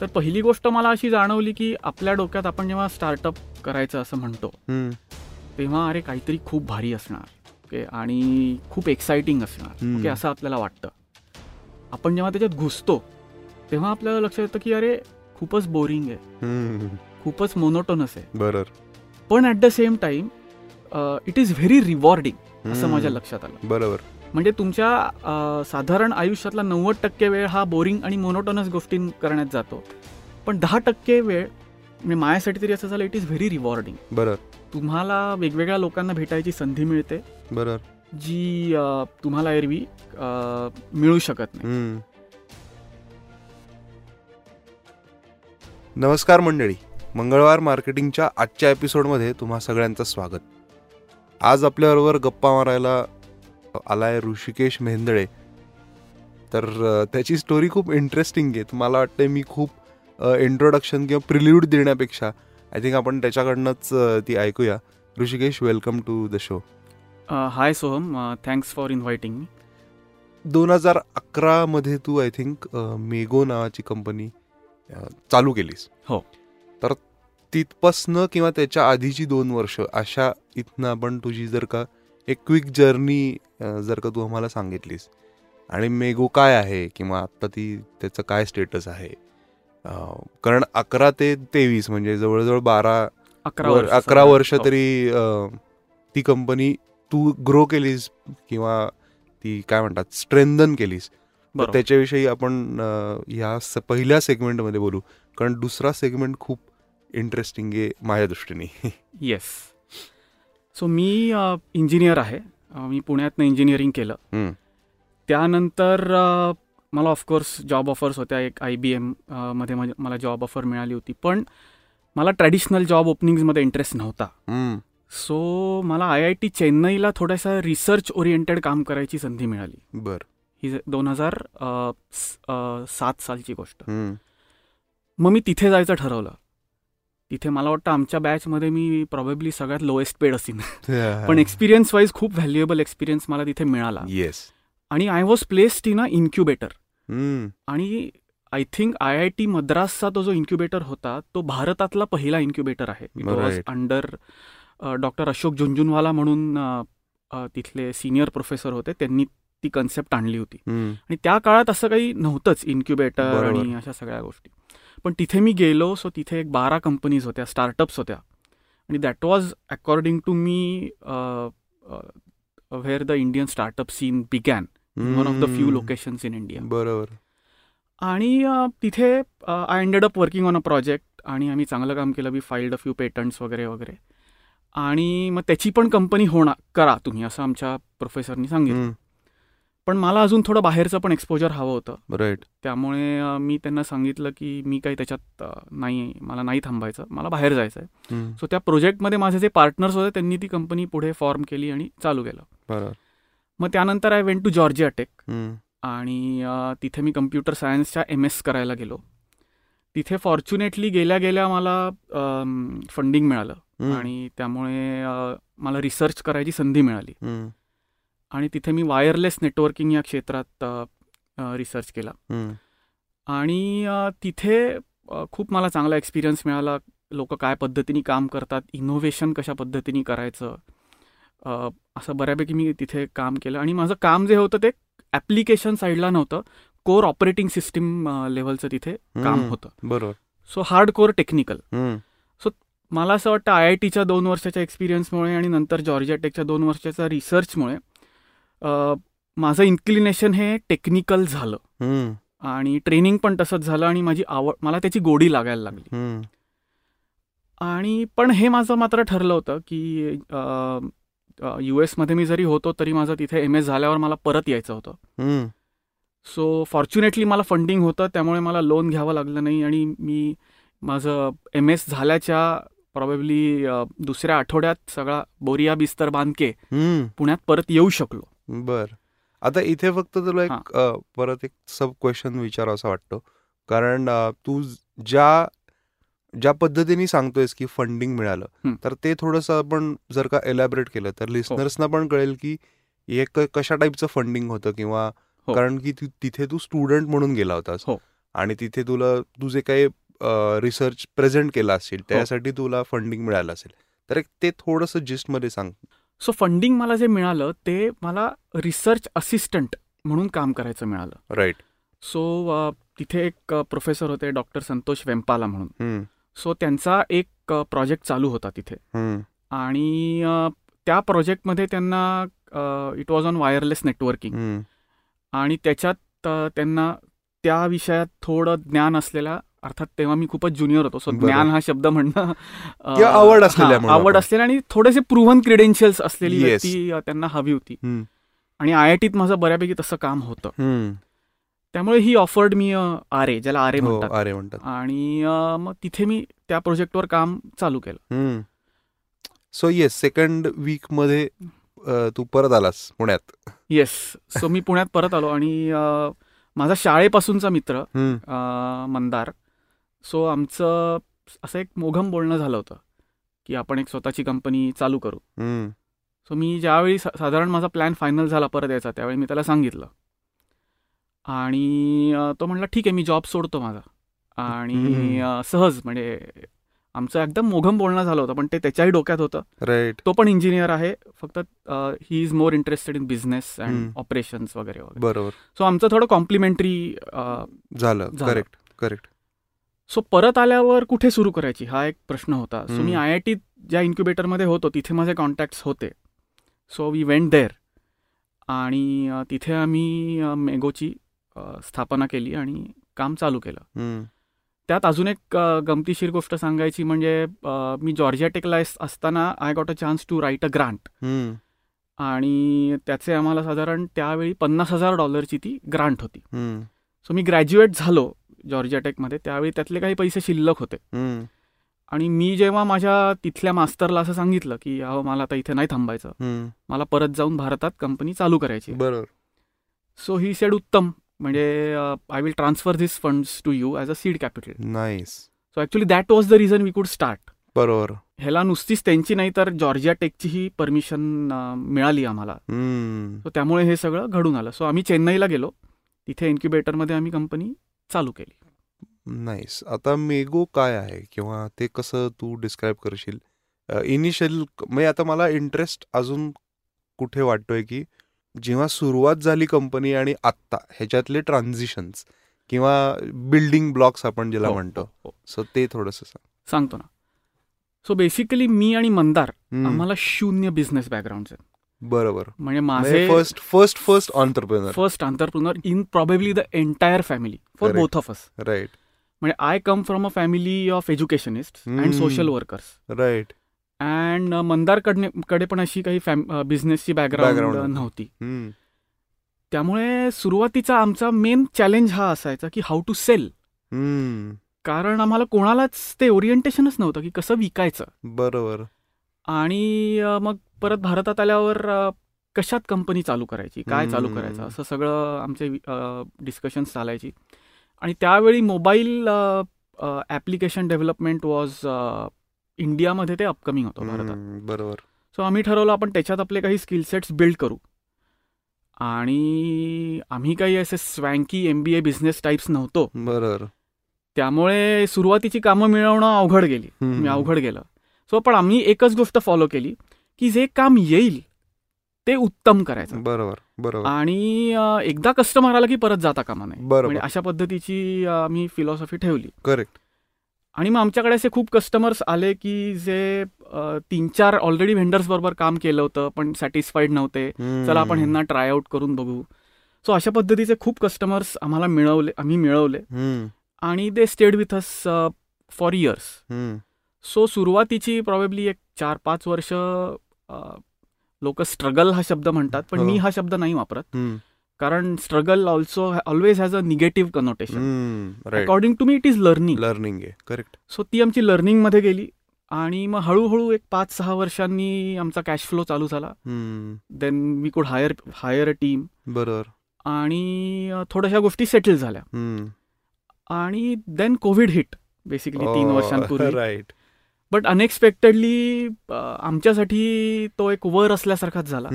तर पहिली गोष्ट मला अशी जाणवली की आपल्या डोक्यात आपण जेव्हा स्टार्टअप करायचं असं म्हणतो हम्म, तेव्हा अरे काहीतरी खूप भारी असणार ओके आणि खूप एक्साइटिंग असणार. ओके असं आपल्याला वाटतं. आपण जेव्हा त्याच्यात घुसतो तेव्हा आपल्याला लक्षात येतं की अरे खूपच बोरिंग आहे. खूपच मोनोटोनस आहे. बरोबर. पण at the same time it is very rewarding असं माझ्या लक्षात आलं. बरोबर. म्हणजे तुमच्या साधारण आयुष्यातला नव्वद टक्के वेळ हा बोरिंग आणि मोनोटोनस गोष्टी करण्यात जातो. पण दहा टक्के वेळ म्हणजे माझ्यासाठी तरी असं झालं इट इज व्हेरी रिवॉर्डिंग. बरोबर तुम्हाला वेगवेगळ्या लोकांना भेटायची संधी मिळते. बरोबर जी अ, तुम्हाला एरवी अ, मिळू शकत नाही. हम्म. नमस्कार मंडळी. मंगळवार मार्केटिंगच्या आजच्या एपिसोडमध्ये तुम्हा सगळ्यांचं स्वागत. आज आपल्याबरोबर गप्पा मारायला आलाय ऋषिकेश मेहेंदळे तर त्याची स्टोरी खूप इंटरेस्टिंग आहे. तर मला वाटतं मी खूप इंट्रोडक्शन किंवा प्रिल्यूड देण्यापेक्षा आय थिंक आपण त्याच्याकडनंच ती ऐकूया. Hrishikesh welcome to the show hi Soham thanks for inviting me दोन हजार अकरामध्ये तू आय थिंक मेगो नावाची कंपनी चालू केलीस. हो. तर तिथपासनं किंवा त्याच्या आधीची दोन वर्ष अशा इथनं आपण तुझी जर का एक क्विक जर्नी जर का तू आम्हाला सांगितलीस आणि मेगो काय आहे किंवा आत्ता ती त्याचं काय स्टेटस आहे कारण अकरा ते तेवीस म्हणजे जवळजवळ बारा अकरा वर- अकरा साधारण. वर्ष हो. तरी ती कंपनी तू ग्रो केलीस किंवा ती काय म्हणतात स्ट्रेंथन केलीस तर. त्याच्याविषयी आपण ह्या स- पहिल्या सेगमेंटमध्ये बोलू कारण दुसरा सेगमेंट खूप इंटरेस्टिंग आहे माझ्या दृष्टीने येस सो मी इंजिनियर आहे. मी पुण्यातनं इंजिनिअरिंग केलं. त्यानंतर मला ऑफकोर्स जॉब ऑफर्स होत्या. एक आय बी एममध्ये माझ्या- मला जॉब ऑफर मिळाली होती. पण मला ट्रॅडिशनल जॉब ओपनिंग्समध्ये इंटरेस्ट नव्हता. सो मला आय आय टी चेन्नईला थोडासा रिसर्च ओरिएंटेड काम करायची संधी मिळाली. बर. ही दोन हजार सात सालची गोष्ट. मग मी तिथे जायचं ठरवलं. तिथे मला वाटतं आमच्या बॅचमध्ये मी प्रॉबेबली सगळ्यात लोएस्ट पेड असेल पण एक्सपिरियन्स वाईज खूप व्हॅल्युएबल एक्सपिरियन्स मला तिथे मिळाला येस आणि I was placed in a incubator. आणि I think I I T मद्रासचा तो जो इन्क्युबेटर होता तो भारतातला पहिला इन्क्युबेटर आहे it was. Under doctor Ashok Jhunjhunwala म्हणून तिथले सिनियर प्रोफेसर होते त्यांनी ती कन्सेप्ट आणली होती हम्म. आणि त्या काळात असं काही नव्हतंच इन्क्युबेटर. आणि अशा सगळ्या गोष्टी पण तिथे मी गेलो सो तिथे एक बारा कंपनीज होत्या स्टार्टअप्स होत्या. आणि that was according to me where the Indian startup scene began one of the few. Locations in India बरोबर. आणि अ, तिथे I ended up working on a project आणि आम्ही चांगलं काम केलं we filed a few patents वगैरे वगैरे. आणि मग त्याची पण कंपनी होणार करा तुम्ही असं आमच्या प्रोफेसरनी सांगितलं. पण मला अजून थोडं बाहेरचं पण एक्सपोजर हवं होतं. राईट त्यामुळे मी त्यांना सांगितलं की मी काही त्याच्यात नाही मला नाही थांबायचं. मला बाहेर जायचं आहे सो त्या प्रोजेक्टमध्ये माझे जे पार्टनर्स होते त्यांनी ती कंपनी पुढे फॉर्म केली आणि चालू केलं. मग त्यानंतर I went to Georgia Tech. आणि तिथे मी कम्प्युटर सायन्सच्या एम एस करायला गेलो. तिथे फॉर्च्युनेटली गेल्या गेल्या मला फंडिंग मिळालं. आणि त्यामुळे मला रिसर्च करायची संधी मिळाली. आणि तिथे मी वायरलेस नेटवर्किंग या क्षेत्रात रिसर्च केला. आणि तिथे खूप मला चांगला एक्सपिरियन्स मिळाला. लोक काय पद्धतीने काम करतात इनोव्हेशन कशा पद्धतीने करायचं असं बऱ्यापैकी मी तिथे काम केलं. आणि माझं काम जे होतं ते ॲप्लिकेशन साईडला नव्हतं. कोर ऑपरेटिंग सिस्टीम लेवलचं तिथे काम. होतं. बरोबर. सो हार्ड कोर टेक्निकल हम्म. मला असं वाटतं आय आय टीच्या दोन वर्षाच्या एक्सपिरियन्समुळे आणि नंतर जॉर्जिया टेकच्या दोन वर्षाच्या रिसर्चमुळे माझं इन्क्लिनेशन हे टेक्निकल झालं. आणि ट्रेनिंग पण तसंच झालं आणि माझी आवड मला त्याची गोडी लागायला लागली. आणि पण हे माझं मात्र ठरलं होतं की यू एसमध्ये मी जरी होतो तरी माझं तिथे एम एस झाल्यावर मला परत यायचं होतं. सो फॉर्च्युनेटली मला फंडिंग होतं त्यामुळे मला लोन घ्यावं लागलं नाही आणि मी माझं एम एस झाल्याच्या प्रॉबेबली दुसऱ्या आठवड्यात सगळा बोरिया बिस्तर बांधके. पुण्यात परत येऊ शकलो बर. आता इथे फक्त तुला एक अ, परत एक सब क्वेश्चन विचारावं वाटतो. कारण अ, तू ज्या ज्या पद्धतीने सांगतोयस की फंडिंग मिळालं हं. तर ते थोडंसं आपण जर का एलॅबरेट केलं तर लिस्नर्सना पण कळेल की हे क- कशा टाईपचं फंडिंग होतं किंवा हो. कारण की तू- तिथे तू स्टुडंट म्हणून गेला होतास. हो. आणि तिथे तुला तुझे काही रिसर्च प्रेझेंट केला असेल त्यासाठी तुला फंडिंग मिळालं असेल. तर एक ते थोडंसं जिस्टमध्ये सांग. सो फंडिंग मला जे मिळालं ते मला रिसर्च असिस्टंट म्हणून काम करायचं मिळालं. राईट सो तिथे एक प्रोफेसर होते डॉक्टर संतोष वेंपाला म्हणून. सो त्यांचा एक प्रोजेक्ट चालू होता तिथे. आणि त्या प्रोजेक्टमध्ये त्यांना it was on wireless networking. आणि त्याच्यात त्यांना त्या विषयात थोडं ज्ञान असलेला अर्थात तेव्हा मी खूपच ज्युनियर होतो. सो. ज्ञान हा शब्द म्हणणं आवड आवड आपण. असलेल्या आणि थोडेसे प्रूव्हन क्रिडेन्शियल्स असलेली. व्यक्ती अ, त्यांना हवी होती. आणि आय आय टीत माझं बऱ्यापैकी तसं काम होतं. त्यामुळे ही ऑफर्ड मी आर ज्याला आर ए हो म्हणतात. अरे म्हणतात. आणि मग तिथे मी त्या प्रोजेक्टवर काम चालू केलं. सो येस सेकंड वीकमध्ये तू परत आलास पुण्यात. येस सो मी पुण्यात परत आलो आणि माझा शाळेपासूनचा मित्र मंदार सो आमचं असं एक मोघम बोलणं झालं होतं की आपण एक स्वतःची कंपनी चालू करू. सो मी ज्यावेळी सा- साधारण माझा प्लॅन फायनल झाला परत यायचा त्यावेळी मी त्याला सांगितलं. आणि तो म्हणला ठीक आहे मी जॉब सोडतो माझा. आणि सहज म्हणजे आमचं एकदम मोघम बोलणं झालं होतं पण ते त्याच्याही डोक्यात होतं. राईट तो पण इंजिनियर आहे फक्त he is more interested in business and. Operations वगैरे वगैरे. बरोबर. सो आमचं थोडं कॉम्प्लिमेंटरी झालं. करेक्ट करेक्ट सो परत आल्यावर कुठे सुरू करायची? हा एक प्रश्न होता. सो मी. आय आय टीत ज्या इन्क्युबेटरमध्ये होतो तिथे माझे कॉन्टॅक्ट्स होते. सो वी वेंट देअर आणि तिथे आम्ही मेगोची स्थापना केली आणि काम चालू केलं. त्यात अजून एक गमतीशीर गोष्ट सांगायची म्हणजे मी जॉर्जिया टेकला अस- असताना I got a chance to write a grant आणि त्याचे आम्हाला साधारण त्यावेळी पन्नास हजार डॉलरची ती ग्रांट होती. सो मी ग्रॅज्युएट झालो. जॉर्जिया टेकमध्ये त्यावेळी त्यातले काही पैसे शिल्लक होते. आणि मी जेव्हा माझ्या तिथल्या मास्तरला असं सांगितलं की अहो मला आता इथे नाही थांबायचं. मला परत जाऊन भारतात कंपनी चालू करायची बरोबर. सो ही सेड उत्तम. म्हणजे I will transfer this funds to you as a seed capital nice so actually that was the reason we could start बरोबर. ह्याला नुसतीच त्यांची नाही तर जॉर्जिया टेकचीही परमिशन मिळाली आम्हाला. सो त्यामुळे हे सगळं घडून आलं. सो आम्ही चेन्नईला गेलो. तिथे इन्क्युबेटरमध्ये आम्ही कंपनी चालू केली. नाईस. आता मेगो काय आहे? किंवा ते कसं तू डिस्क्राईब करशील? इनिशियल म्हणजे आता मला इंटरेस्ट अजून कुठे वाटतोय की जेव्हा सुरुवात झाली कंपनी आणि आत्ता ह्याच्यातले ट्रान्झिशन्स किंवा बिल्डिंग ब्लॉक्स आपण ज्याला हो, म्हणतो. हो, हो. सो ते थोडंसं सांग. सांगतो ना. सो बेसिकली मी आणि मंदार आम्हाला शून्य बिझनेस बॅकग्राऊंड आहेत. बरोबर. म्हणजे माझे first first first entrepreneur first entrepreneur in probably the entire family for. Both of us right म्हणजे I come from a family of educationist and Hmm. Social workers right and मंदारकडने कडे पण अशी काही बिझनेसची Background बॅकग्राऊंड होतं. नव्हती. हम्म, त्यामुळे सुरुवातीचा आमचा मेन चॅलेंज हा असायचा की हाऊ टू सेल कारण आम्हाला कोणालाच ते ओरिएंटेशनच नव्हतं की कसं विकायचं. बरोबर. आणि मग परत भारतात आल्यावर कशात कंपनी चालू करायची? काय चालू. करायचं? असं सगळं आमचे डिस्कशन्स चालायची. आणि त्यावेळी मोबाईल ॲप्लिकेशन डेव्हलपमेंट वॉज इंडियामध्ये ते अपकमिंग होतं भारतात. बरोबर. सो आम्ही ठरवलं आपण त्याच्यात आपले काही स्किल सेट्स बिल्ड करू. आणि आम्ही काही असे swanky M B A business types नव्हतो. बरोबर. त्यामुळे सुरुवातीची कामं मिळवणं अवघड गेली. अवघड गेलं. सो पण आम्ही एकच गोष्ट फॉलो केली की जे काम येईल ते उत्तम करायचं. बरोबर बरोबर. आणि एकदा कस्टमर आला की परत जाता कामा नाही बरोबर. म्हणजे अशा पद्धतीची आम्ही फिलॉसॉफी ठेवली. करेक्ट आणि मग आमच्याकडे असे खूप कस्टमर्स आले की जे तीन चार ऑलरेडी व्हेंडर्स बरोबर काम केलं होतं पण सॅटिस्फाईड नव्हते. चला आपण ह्यांना ट्राय आउट करून बघू. सो अशा पद्धतीचे खूप कस्टमर्स आम्हाला मिळवले आम्ही मिळवले. आणि they stayed with us for years so सुरुवातीची प्रॉबेबली एक चार पाच वर्ष लोक स्ट्रगल हा शब्द म्हणतात पण हो. मी हा शब्द नाही वापरत. कारण struggle also always has a negative connotation according to me it is learning learning correct so ती आमची लर्निंगमध्ये गेली आणि मग हळूहळू एक पाच सहा वर्षांनी आमचा कॅश फ्लो चालू झाला. Then we could hire hire a team बरोबर. आणि थोड्याशा गोष्टी सेटल झाल्या. आणि देन कोविड हिट बेसिकली तीन Oh, वर्षांपूर्वी. राईट बट अनएक्सपेक्टेडली आमच्यासाठी तो एक वर असल्यासारखाच झाला.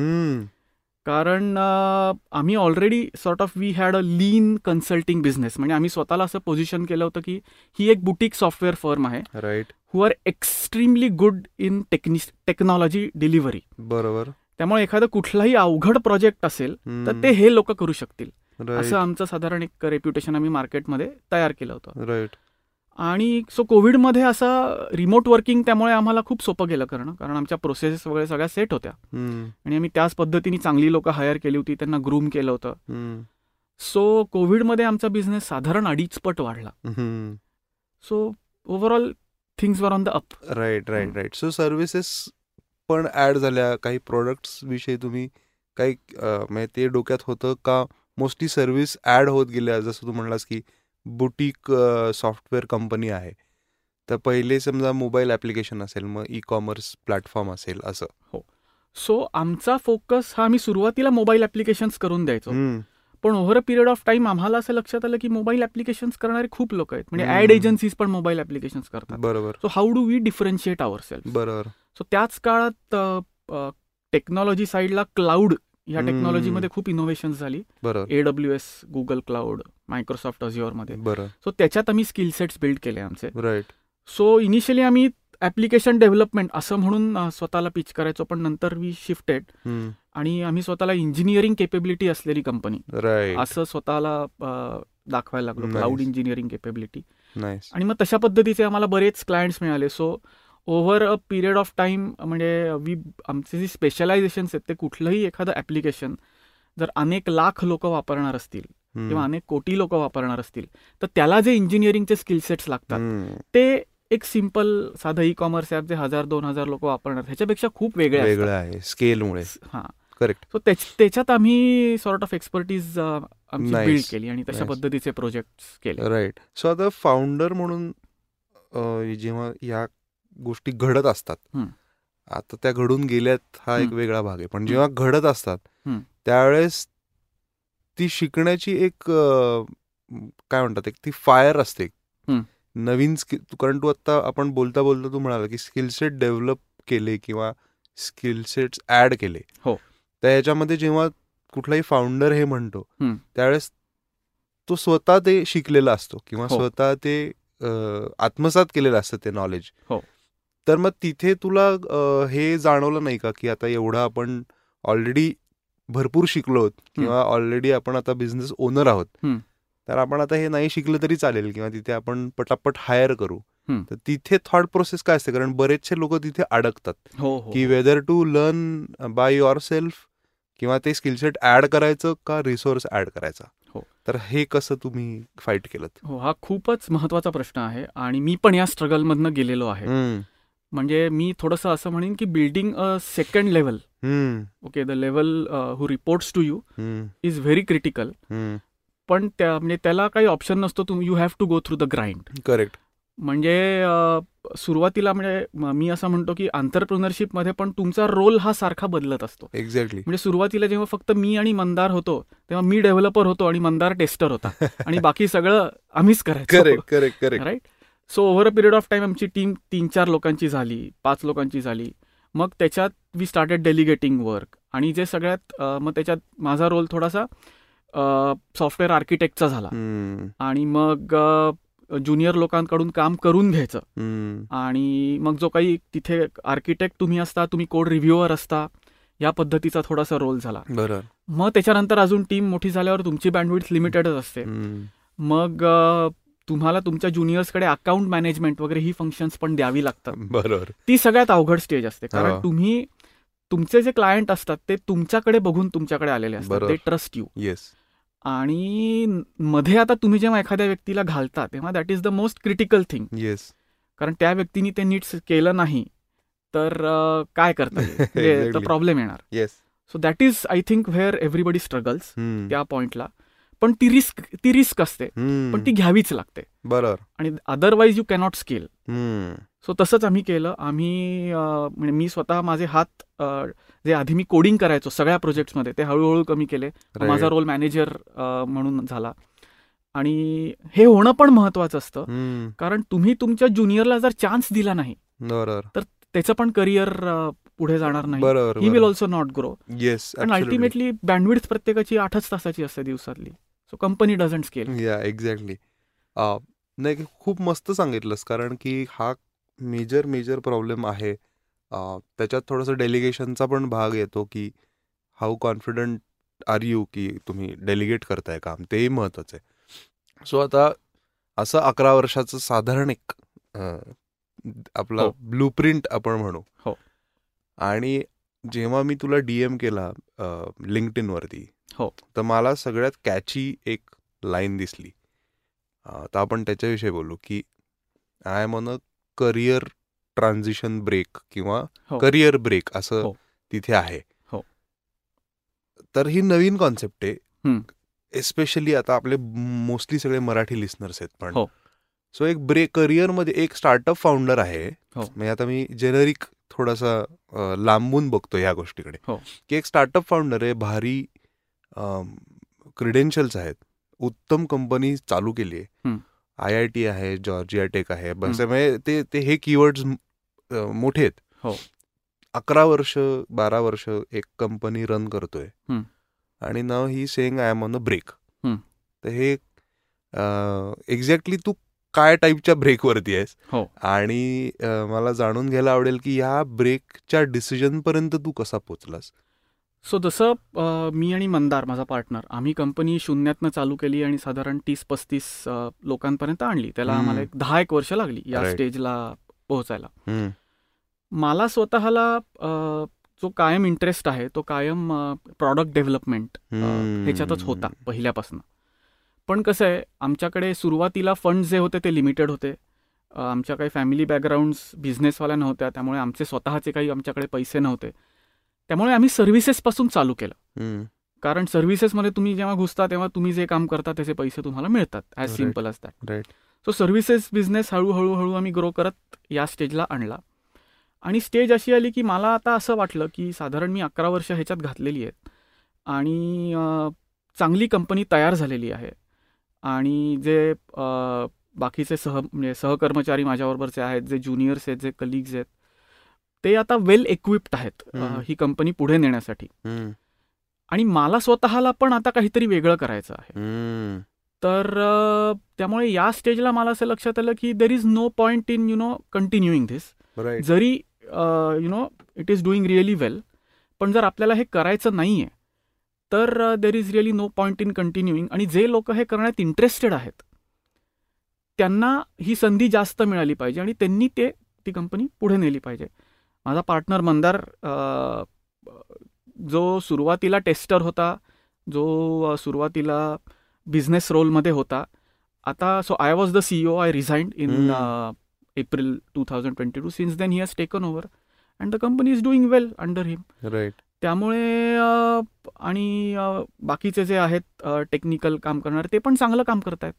कारण आम्ही already sort of we had a lean consulting business म्हणजे आम्ही स्वतःला असं पोझिशन केलं होतं की ही एक बुटीक सॉफ्टवेअर फर्म आहे. Right who are extremely good in technis technology delivery बरोबर. त्यामुळे एखादं कुठलाही अवघड प्रोजेक्ट असेल तर ते हे लोक करू शकतील. असं आमचं साधारण एक रेप्युटेशन आम्ही मार्केटमध्ये तयार केलं होतं. राईट आणि सो कोविडमध्ये असं रिमोट वर्किंग त्यामुळे आम्हाला खूप सोपं गेलं करणं. कारण आमच्या प्रोसेस वगैरे सगळ्या सेट होत्या. आणि आम्ही त्याच पद्धतीने चांगली लोक हायर केली होती त्यांना ग्रूम केलं होतं. सो कोविडमध्ये आमचा बिझनेस साधारण अडीच पट वाढला. So overall things were on the up right right. Right so services पण ऍड झाल्या. काही प्रोडक्ट्स विषयी तुम्ही काही म्हणजे ते डोक्यात होतं का? मोस्टली सर्व्हिस ऍड होत गेल्या. जसं तू म्हणलास की बुटीक सॉफ्टवेअर कंपनी आहे. तर पहिले समजा मोबाईल ॲप्लिकेशन असेल मग ई कॉमर्स प्लॅटफॉर्म असेल असं. सो आमचा फोकस हा आम्ही सुरुवातीला मोबाईल ऍप्लिकेशन्स करून द्यायचो. पण over a period of time आम्हाला असं लक्षात आलं की मोबाईल ऍप्लिकेशन्स करणारे खूप लोक आहेत. म्हणजे. ऍड एजन्सीज पण मोबाईल ऍप्लिकेशन्स करतात. बरोबर. So how do we differentiate our self? बरोबर. सो त्याच काळात टेक्नॉलॉजी साईडला क्लाउड या. टेक्नॉलॉजीमध्ये खूप इनोव्हेशन झाली. बरोबर A W S Google cloud मायक्रोसॉफ्टमध्ये. बरं. सो त्याच्यात आम्ही स्किल सेट्स बिल्ड केले आमचे. राईट सो इनिशियली आम्ही ॲप्लिकेशन डेव्हलपमेंट असं म्हणून स्वतःला पिच करायचो पण नंतर वी शिफ्टेड आणि आम्ही स्वतःला इंजिनिअरिंग केपेबिलिटी असलेली कंपनी असं स्वतःला दाखवायला लागलो. क्लाउड इंजिनिअरिंग केपेबिलिटी आणि मग तशा पद्धतीचे आम्हाला बरेच क्लायंट्स मिळाले. So over a period of time म्हणजे वी आमचे जे स्पेशलायझेशन्स आहेत ते कुठलंही एखादं ॲप्लिकेशन जर अनेक लाख लोक वापरणार असतील किंवा अनेक कोटी लोक वापरणार असतील तर त्याला जे इंजिनिअरिंगचे स्किल सेट्स लागतात ते एक सिंपल साधं ई कॉमर्स ॲप जे हजार दोन हजार लोक वापरणार ह्याच्यापेक्षा खूप वेगळे वेगळं आहे स्केलमुळे हां. करेक्ट सो त्याच्यात आम्ही सॉर्ट ऑफ एक्सपर्टीज आमची. बिल्ड केली आणि तशा. पद्धतीचे प्रोजेक्ट केले. राईट सो आता फाउंडर म्हणून जेव्हा या गोष्टी घडत असतात. आता त्या घडून गेल्यात हा एक. वेगळा भाग आहे पण जेव्हा घडत असतात. त्यावेळेस ती शिकण्याची एक काय म्हणतात एक ती फायर असते. नवीन स्किल कारण तू आता आपण बोलता बोलता तू म्हणाला की स्किल सेट डेव्हलप केले किंवा स्किल सेट्स ऍड केले हो. तर याच्यामध्ये जेव्हा कुठलाही फाउंडर हे म्हणतो. त्यावेळेस तो स्वतः ते शिकलेला असतो किंवा हो. स्वतः ते आत्मसात केलेलं असतं ते नॉलेज हो. तर मग तिथे तुला अं, हे जाणवलं नाही का की आता एवढं आपण ऑलरेडी भरपूर शिकलो आहोत किंवा ऑलरेडी आपण आता बिझनेस ओनर आहोत. तर आपण आता हे नाही शिकलं तरी चालेल किंवा तिथे आपण पटापट हायर करू. तर तिथे थॉट प्रोसेस काय असते? कारण बरेचसे लोक तिथे अडकतात. हो हो. की whether to learn by yourself किंवा ते स्किल सेट ऍड करायचं का रिसोर्स ऍड करायचा? हो. तर हे कसं तुम्ही फाईट केलं हो हा खूपच महत्त्वाचा प्रश्न आहे आणि मी पण या स्ट्रगलमधनं गेलेलो आहे. म्हणजे मी थोडंसं असं म्हणेन की building a second level okay the level who reports to you is very critical पण त्या म्हणजे त्याला काही ऑप्शन नसतो तुम्ही you have to go through the grind correct म्हणजे अ, सुरुवातीला म्हणजे म- असं म्हणतो की आंतरप्रिनरशिपमध्ये पण तुमचा रोल हा सारखा बदलत असतो. एक्झॅक्टली म्हणजे सुरुवातीला जेव्हा फक्त मी आणि मंदार होतो तेव्हा मी डेव्हलपर होतो आणि मंदार टेस्टर होता. आणि बाकी सगळं आम्हीच करायचो. Correct correct correct right so over a period of time आमची टीम तीन चार लोकांची झाली पाच लोकांची झाली. मग त्याच्यात वी स्टार्टेड डेलिगेटिंग वर्क आणि जे सगळ्यात मग त्याच्यात माझा रोल थोडासा सॉफ्टवेअर आर्किटेक्टचा झाला. आणि मग ज्युनियर लोकांकडून काम करून घ्यायचं. आणि मग जो काही तिथे आर्किटेक्ट तुम्ही असता तुम्ही कोड रिव्ह्युअर असता या पद्धतीचा थोडासा रोल झाला. बरोबर मग त्याच्यानंतर अजून टीम मोठी झाल्यावर तुमची बँडविड्थ लिमिटेडच असते. मग तुम्हाला तुमच्या ज्युनियर्सकडे अकाउंट मॅनेजमेंट वगैरे ही फंक्शन्स पण द्यावी लागतात. बरोबर. ती सगळ्यात अवघड स्टेज असते. कारण. तुम्ही तुमचे जे क्लायंट असतात ते तुमच्याकडे बघून तुमच्याकडे आलेले असतात. ते ट्रस्ट यू येस आणि मध्ये आता तुम्ही जेव्हा एखाद्या व्यक्तीला घालता तेव्हा that is the most critical thing yes कारण त्या व्यक्तीने ते नीट केलं नाही तर काय करता येईल? म्हणजे. प्रॉब्लेम येणार. Yes so that is I think where everybody struggles त्या पॉइंटला पण ती रिस्क ती रिस्क असते. पण ती घ्यावीच लागते. बरोबर आणि otherwise you cannot scale. So तसंच आम्ही केलं. आम्ही म्हणजे मी स्वतः माझे हात जे आधी मी कोडिंग करायचो सगळ्या प्रोजेक्ट्समध्ये ते हळूहळू कमी केले. माझा रोल मॅनेजर म्हणून झाला. आणि हे होणं पण महत्वाचं असतं. कारण तुम्ही तुमच्या ज्युनियरला जर चान्स दिला नाही बरोबर त्याचं पण करिअर पुढे जाणार नाही. He will also not grow yes ultimately bandwidth प्रत्येकाची आठच तासाची असते दिवसातली. So company doesn't scale yeah exactly नाही खूप मस्त सांगितलंस कारण की हा मेजर मेजर प्रॉब्लेम आहे. अ, त्याच्यात थोडंसं डेलिगेशनचा पण भाग येतो की हाऊ कॉन्फिडंट आर यू की तुम्ही डेलिगेट करताय काम? तेही महत्वाचं आहे. सो आता असं अकरा वर्षाचं साधारण एक आपला हो. ब्लू प्रिंट आपण म्हणू. हो. आणि जेव्हा मी तुला डीएम केला लिंक्डइन वरती हो. तर मला सगळ्यात कॅची एक लाईन दिसली तर आपण त्याच्याविषयी बोलू की I am on a career transition break किंवा हो. करिअर ब्रेक असं हो. तिथे आहे हो. तर ही नवीन कॉन्सेप्ट आहे. एस्पेशली आता आपले मोस्टली सगळे मराठी लिस्नर्स आहेत पण हो. सो एक ब्रेक करिअरमध्ये एक स्टार्टअप फाउंडर आहे हो. म्हणजे आता मी जेनरिक थोडासा लांबून बघतो या गोष्टीकडे हो. की एक स्टार्टअप फाउंडर आहे भारी क्रिडेन्शियल्स आहेत उत्तम कंपनी चालू केली आहे. आय आय टी आहे जॉर्जिया टेक आहे बस म्हणजे ते ते हे कीवर्ड्स मोठे आहेत हो. अकरा वर्ष बारा वर्ष एक कंपनी रन करतोय. आणि नाव ही saying I am on a break. तर हे एक्झॅक्टली तू काय टाईपच्या ब्रेकवरती आहेस हो. आणि मला जाणून घ्यायला आवडेल की या ब्रेकच्या डिसिजन पर्यंत तू कसा पोचलास सो जसं मी आणि मंदार माझा पार्टनर आम्ही कंपनी शून्यातनं चालू केली आणि साधारण तीस पस्तीस लोकांपर्यंत आणली त्याला. आम्हाला एक दहा एक वर्ष लागली या. स्टेजला पोहोचायला. मला स्वतःला जो कायम इंटरेस्ट आहे तो कायम प्रॉडक्ट डेव्हलपमेंट. ह्याच्यातच होता पहिल्यापासून पण कसं आहे आमच्याकडे सुरुवातीला फंड जे होते ते लिमिटेड होते. आमच्या काही फॅमिली बॅकग्राऊंड्स बिझनेसवाल्या नव्हत्या त्यामुळे आमचे स्वतःचे काही आमच्याकडे पैसे नव्हते. त्यामुळे आम्ही सर्व्हिसेसपासून चालू केलं. कारण सर्व्हिसेसमध्ये तुम्ही जेव्हा घुसता तेव्हा तुम्ही जे काम करता त्याचे पैसे तुम्हाला मिळतात as. Simple as that right so services business हळूहळू हळू आम्ही ग्रो करत या स्टेजला आणला. आणि स्टेज अशी आली की मला आता असं वाटलं की साधारण मी अकरा वर्ष ह्याच्यात घातलेली आहेत. आणि चांगली कंपनी तयार झालेली आहे. आणि जे बाकीचे सह म्हणजे सहकर्मचारी माझ्याबरोबरचे आहेत जे ज्युनियर्स आहेत जे कलिग्ज आहेत ते आता वेल इक्विप्ड आहेत. ही कंपनी पुढे नेण्यासाठी. आणि मला स्वतःला पण आता काहीतरी वेगळं करायचं आहे. तर त्यामुळे या स्टेजला मला असं लक्षात आलं की there is no point in you know continuing this जरी you know it is doing really well पण जर आपल्याला हे करायचं नाही आहे तर there is really no point in continuing आणि जे लोक हे करण्यात इंटरेस्टेड आहेत त्यांना ही संधी जास्त मिळाली पाहिजे आणि त्यांनी ते ती कंपनी पुढे नेली पाहिजे. माझा पार्टनर मंदार जो सुरुवातीला टेस्टर होता जो सुरुवातीला बिझनेस रोलमध्ये होता आता so I was the CEO I resigned in. April two thousand twenty two since then he has taken over and the company is doing well under him right त्यामुळे आणि बाकीचे जे आहेत टेक्निकल काम करणारे ते पण चांगलं काम करत आहेत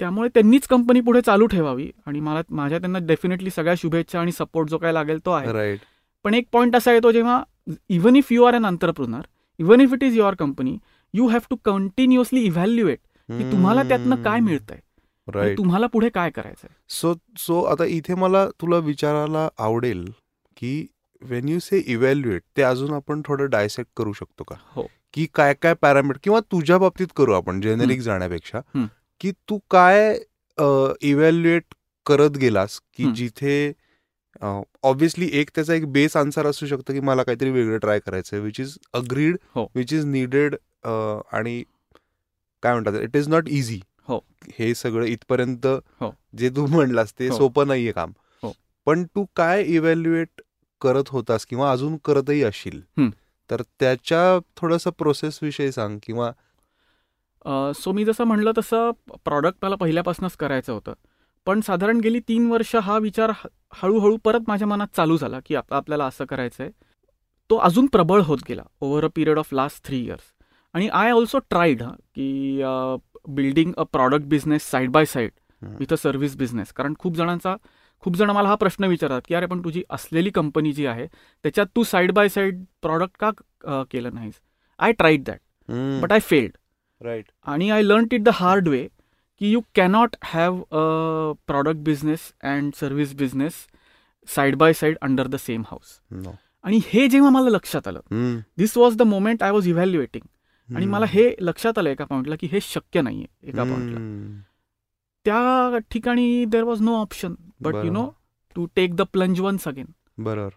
त्यामुळे त्यांनीच कंपनी पुढे चालू ठेवावी. आणि मला माझ्या त्यांना डेफिनेटली सगळ्या शुभेच्छा आणि सपोर्ट जो काय लागेल तो आहे. राईट पण एक पॉईंट असा येतो जेव्हा even if you are an entrepreneur even if it is your company you have to continuously evaluate की तुम्हाला त्यातनं काय मिळतंय? राईट तुम्हाला पुढे काय करायचंय? सो सो आता इथे मला तुला विचारायला आवडेल की वेन यू से इव्हॅल्युएट ते अजून आपण थोडं डायसेक्ट करू शकतो का हो की काय काय पॅरामीटर किंवा तुझ्या बाबतीत करू आपण जेनेरिक. जाण्यापेक्षा. की तू काय इव्हॅल्युएट करत गेलास की. जिथे ऑब्व्हियसली एक त्याचा एक बेस आन्सर असू शकतं की मला काहीतरी वेगळं ट्राय करायचं आहे which is agreed. Which is needed आणि काय म्हणतात इट इज नॉट इझी हो. हे सगळं इथपर्यंत हो. जे तू म्हणलास ते हो. सोपं नाहीये काम हो. पण तू काय इव्हॅल्युएट करत होतास किंवा अजून करतही असशील. तर त्याच्या थोडंसं प्रोसेस विषयी सांग किंवा सो मी जसं म्हणलं तसं प्रॉडक्ट मला पहिल्यापासूनच करायचं होतं पण साधारण गेली तीन वर्ष हा विचार हळूहळू परत माझ्या मनात चालू झाला की आप आपल्याला असं करायचं आहे तो अजून प्रबळ होत गेला over a period of last three years आणि आय ऑल्सो ट्राईड की building a product business side by side. With a service business कारण खूप जणांचा खूप जण मला हा प्रश्न विचारतात की अरे पण तुझी असलेली कंपनी जी आहे त्याच्यात तू साईड बाय साईड प्रॉडक्ट का केलं नाहीस? I tried that but I failed right आणि I learn it the hard way की you cannot have a product business and service business side by side under the same house आणि हे जेव्हा मला लक्षात आलं this was the moment I was evaluating आणि. मला हे लक्षात आलं एका पॉईंटला की हे शक्य नाहीये एका पॉईंटला त्या ठिकाणी there was no option but you know. To take the plunge once again बरोबर.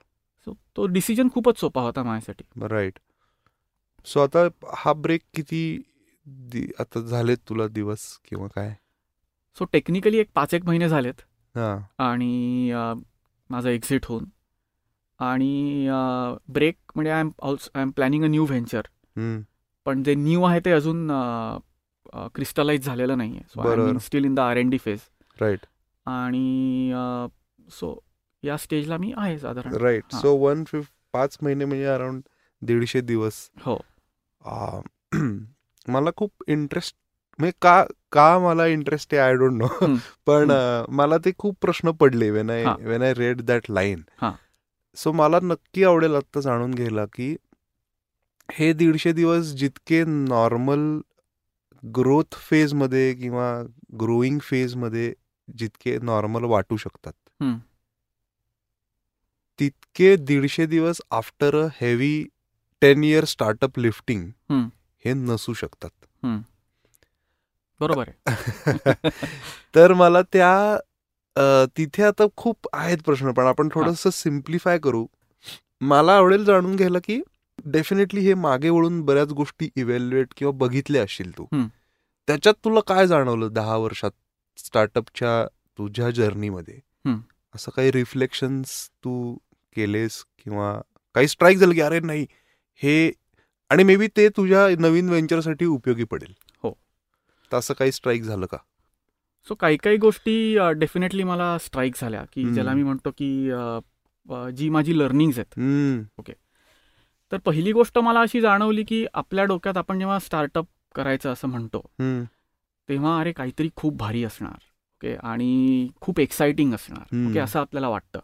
सो तो डिसिजन खूपच सोपा होता माझ्यासाठी. राईट सो आता हा ब्रेक किती आता झालेत तुला दिवस किंवा काय? सो टेक्निकली एक पाच एक महिने झालेत. हा. आणि माझं एक्झिट होऊन. आणि ब्रेक म्हणजे I am also I am planning a new venture पण जे न्यू आहे ते अजून क्रिस्टलाइज झालेलं नाही आहे still in the R N D phase right आणि सो या स्टेजला मी आहे साधारण. राईट. सो वन फिफ पाच महिने म्हणजे अराउंड दीडशे दिवस. हो. मला खूप इंटरेस्ट म्हणजे का का मला इंटरेस्ट आहे आय डोंट नो. पण मला ते खूप प्रश्न पडले when I. When I read that line. So मला नक्की आवडेल आत्ता जाणून घ्यायला की हे दीडशे दिवस जितके नॉर्मल ग्रोथ फेजमध्ये किंवा ग्रोईंग फेजमध्ये जितके नॉर्मल वाटू शकतात. तितके दीडशे दिवस after a heavy ten year startup lifting. हे नसू शकतात. बरोबर तर मला त्या तिथे आता खूप आहेत प्रश्न पण आपण थोडंसं सिम्प्लिफाय करू. मला आवडेल जाणून घ्यायला की डेफिनेटली हे मागे वळून बऱ्याच गोष्टी इव्हॅल्युएट किंवा बघितल्या असशील तू. त्याच्यात तुला काय जाणवलं दहा वर्षात स्टार्टअपच्या तुझ्या जर्नीमध्ये. असं काही रिफ्लेक्शन्स तू केलेस किंवा काही स्ट्राईक झालं की अरे नाही हे आणि मे बी ते तुझ्या नवीन व्हेंचरसाठी उपयोगी पडेल हो. तर असं काही स्ट्राईक झालं का सो काही काही गोष्टी डेफिनेटली मला स्ट्राईक झाल्या की. ज्याला मी म्हणतो की जी माझी लर्निंग्स आहेत हम्म, तर पहिली गोष्ट मला अशी जाणवली की आपल्या डोक्यात आपण जेव्हा स्टार्टअप करायचं असं म्हणतो तेव्हा अरे काहीतरी खूप भारी असणार ओके? आणि खूप एक्साइटिंग असणार. ओके? असं आपल्याला वाटतं.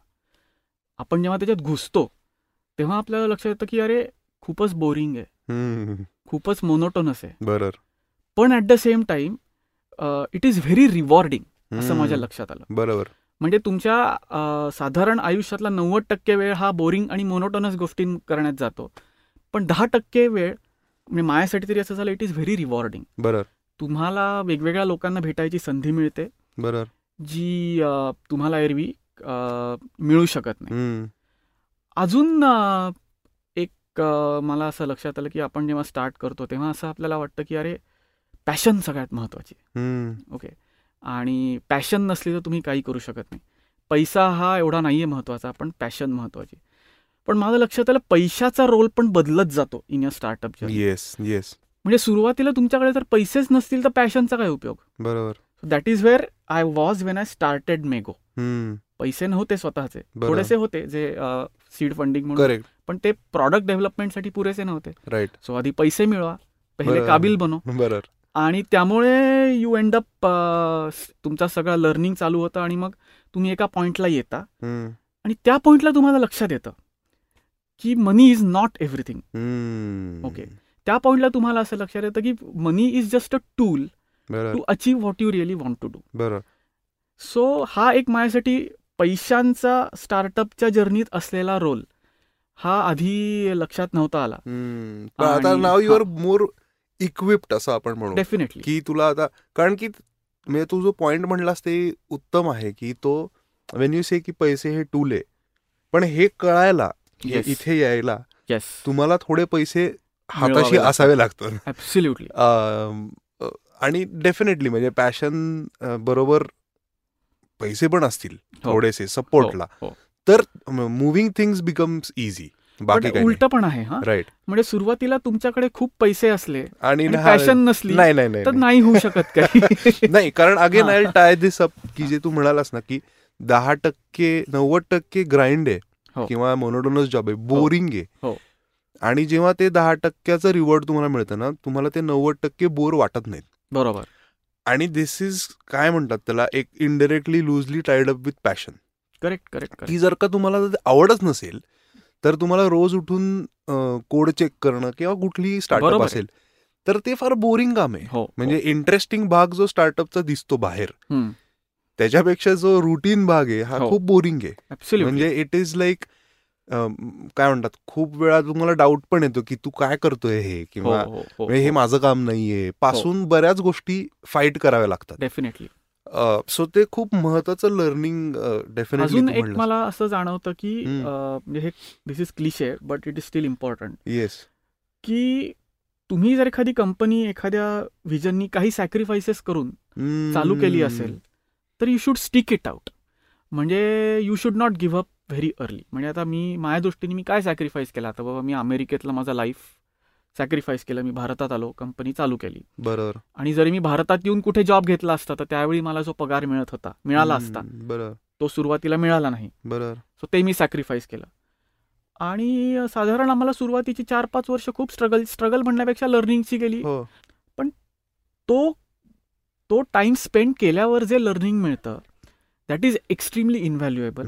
आपण जेव्हा त्याच्यात घुसतो तेव्हा आपल्याला लक्षात येतं की अरे खूपच बोरिंग आहे. खूपच मोनोटोनस आहे. बरोबर पण at the same time it is very rewarding असं माझ्या लक्षात आलं. बरोबर. म्हणजे तुमच्या साधारण आयुष्यातला नव्वद टक्के वेळ हा बोरिंग आणि मोनोटोनस गोष्टी करण्यात जातो. पण दहा टक्के वेळ म्हणजे माझ्यासाठी तरी असं झालं इट इज व्हेरी रिवॉर्डिंग. बरोबर तुम्हाला वेगवेगळ्या लोकांना भेटायची संधी मिळते. बरोबर जी तुम्हाला एरवी मिळू शकत नाही. अजून एक मला असं लक्षात आलं की आपण जेव्हा स्टार्ट करतो तेव्हा असं आपल्याला वाटतं की अरे पॅशन सगळ्यात महत्त्वाची हम्म, ओके आणि पॅशन नसली तर तुम्ही काही करू शकत नाही. पैसा हा एवढा नाही आहे महत्त्वाचा पण पॅशन महत्त्वाची पण माझं लक्षात आलं पैशाचा रोल पण बदलत जातो in a startup yes yes म्हणजे सुरुवातीला तुमच्याकडे जर पैसेच नसतील तर पॅशनचा काय उपयोग? बरोबर. That is where I was when I started Mego पैसे नव्हते स्वतःचे. थोडेसे होते जे सीड फंडिंग म्हणून. पण ते प्रॉडक्ट डेव्हलपमेंटसाठी पुरेसे नव्हते. राईट सो आधी पैसे मिळवा. पहिले. काबिल बनो बरोबर. आणि त्यामुळे यू एंड अप तुमचा सगळा लर्निंग चालू होतं आणि मग तुम्ही एका पॉइंटला येता. आणि त्या पॉइंटला तुम्हाला लक्षात येतं की money is not everything okay. त्या पॉइंटला तुम्हाला असं लक्षात येतं की money is just a tool to achieve what you really want to do बरोबर सो हा एक माझ्यासाठी पैशांचा स्टार्टअपच्या जर्नीत असलेला रोल हा आधी लक्षात नव्हता आला. आता now you are more equipped असं आपण म्हणू डेफिनेटली की तुला आता कारण की म्हणजे तू जो पॉइंट म्हणलास ते उत्तम आहे की तो वेन यू से की पैसे हे टूल आहे पण हे कळायला हे Yes. इथे यायला तुम्हाला थोडे पैसे हाताशी. असावे लागतात आणि डेफिनेटली म्हणजे पॅशन बरोबर पैसे पण असतील हो. थोडेसे सपोर्टला हो. तर मुव्हिंग थिंग्स बिकम्स इझी उलट पण आहे हा. राईट म्हणजे सुरुवातीला तुमच्याकडे खूप पैसे असले आणि हा- पॅशन नसली नाही नाही नाही तर नाही. होऊ शकत काही. नाही कारण अगेन हा. आय टाय दिस अप की जे तू म्हणालास ना की दहा टक्के नव्वद टक्के ग्राइंड आहे हो. किंवा मोनोटोनस जॉब आहे बोरिंग आहे. हो. आणि जेव्हा ते दहा टक्क्याचं रिवॉर्ड तुम्हाला मिळतं ना तुम्हाला ते नव्वद टक्के बोर वाटत नाहीत. बरोबर. आणि दिस इज काय म्हणतात त्याला एक indirectly loosely tied up with passion correct correct की जर का तुम्हाला ते आवडच नसेल तर तुम्हाला रोज उठून कोड चेक करणं किंवा कुठलीही स्टार्टअप. असेल तर ते फार बोरिंग काम आहे हो म्हणजे इंटरेस्टिंग भाग जो स्टार्टअपचा दिसतो बाहेर. त्याच्यापेक्षा जो रुटीन भाग आहे हा हो. खूप बोरिंग आहे. म्हणजे इट इज लाईक काय म्हणतात खूप वेळा तुम्हाला डाऊट पण येतो की तू काय करतोय हे हो किंवा हो हो हे माझं काम नाहीये पासून बऱ्याच गोष्टी फाईट कराव्या लागतात डेफिनेटली सो ते खूप महत्वाचं लर्निंग डेफिनेटली एक मला असं जाणवतं की म्हणजे हे this is cliche but it is still important yes की तुम्ही जर एखादी कंपनी एखाद्या व्हिजननी काही सॅक्रिफायसेस करून चालू केली असेल तर you should stick it out म्हणजे you should not give up very early म्हणजे आता मी माझ्या दृष्टीने मी काय सॅक्रिफाईस केला? आता बाबा मी अमेरिकेतलं माझं लाईफ सॅक्रिफाईस केलं. मी भारतात आलो कंपनी चालू केली. बरोबर. आणि जरी मी भारतात येऊन कुठे जॉब घेतला असता तर त्यावेळी मला जो पगार मिळत होता मिळाला असता बरोबर. तो सुरुवातीला मिळाला नाही. बरोबर. सो ते मी सॅक्रिफाईस केलं. आणि साधारण आम्हाला सुरुवातीची चार पाच वर्ष खूप स्ट्रगल स्ट्रगल म्हणण्यापेक्षा लर्निंगची गेली. हो. तो तो टाइम स्पेंड केल्यावर जे लर्निंग मिळतं दॅट इज एक्स्ट्रीमली इनव्हॅल्युएबल.